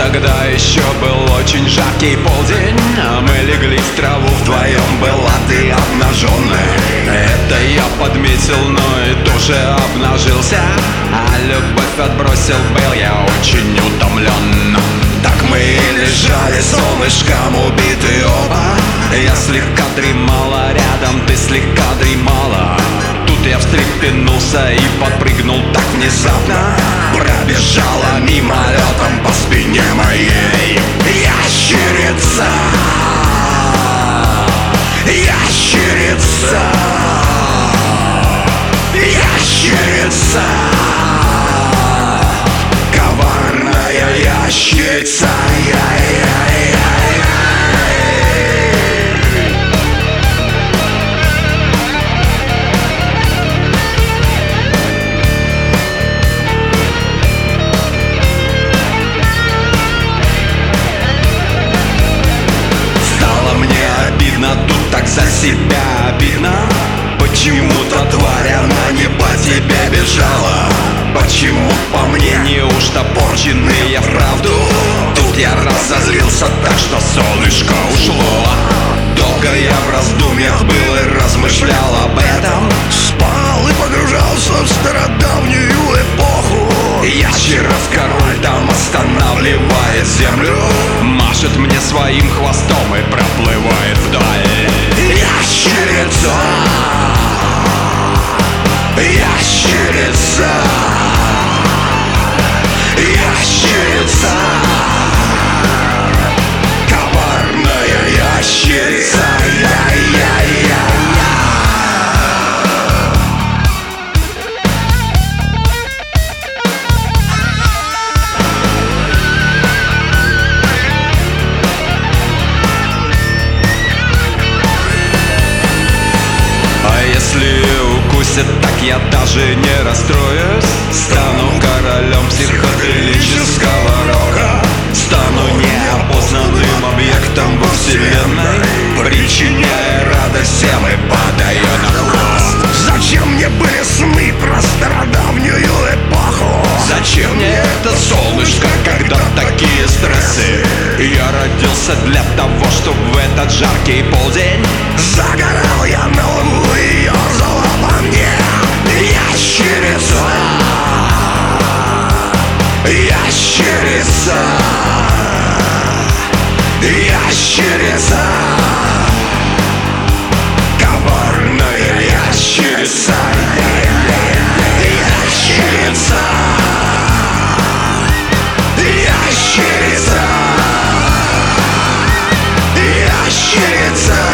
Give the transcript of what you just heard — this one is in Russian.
Тогда еще был очень жаркий полдень а Мы легли в траву вдвоем Была ты обнаженная. Это я подметил, но и тоже обнажился А любовь отбросил был я очень утомлен. Так мы и лежали солнышком убиты оба. Я слегка дремала рядом, ты слегка дремала. Тут я встрепенулся и подпрыгнул так внезапно Пробежала мимолетом по спине моей. Ящерица! Ящерица! Ящерица! Коварная ящерица себя обидно? Почему-то тварь она не по тебе бежала. Почему по мне? Неужто порченый я вправду? Тут я разозлился так, что солнышко ушло. Долго я в раздумьях был и размышлял об этом. Спал и погружался в стародавнюю эпоху. Ящеров король там останавливает землю. Машет мне своим хвостом и проплывает Ящерица Ящерица укусит, так я даже не расстроюсь Стану королем психоделического рока Стану неопознанным объектом во вселенной Причиняя радость всем и падая на хвост Зачем мне были сны про стародавнюю эпоху? Зачем мне это солнышко, когда такие стрессы? Я родился для того, чтобы в этот жаркий полдень Ящерица. Ящерица. Коварная ящерица. Ящерица. Ящерица. Ящерица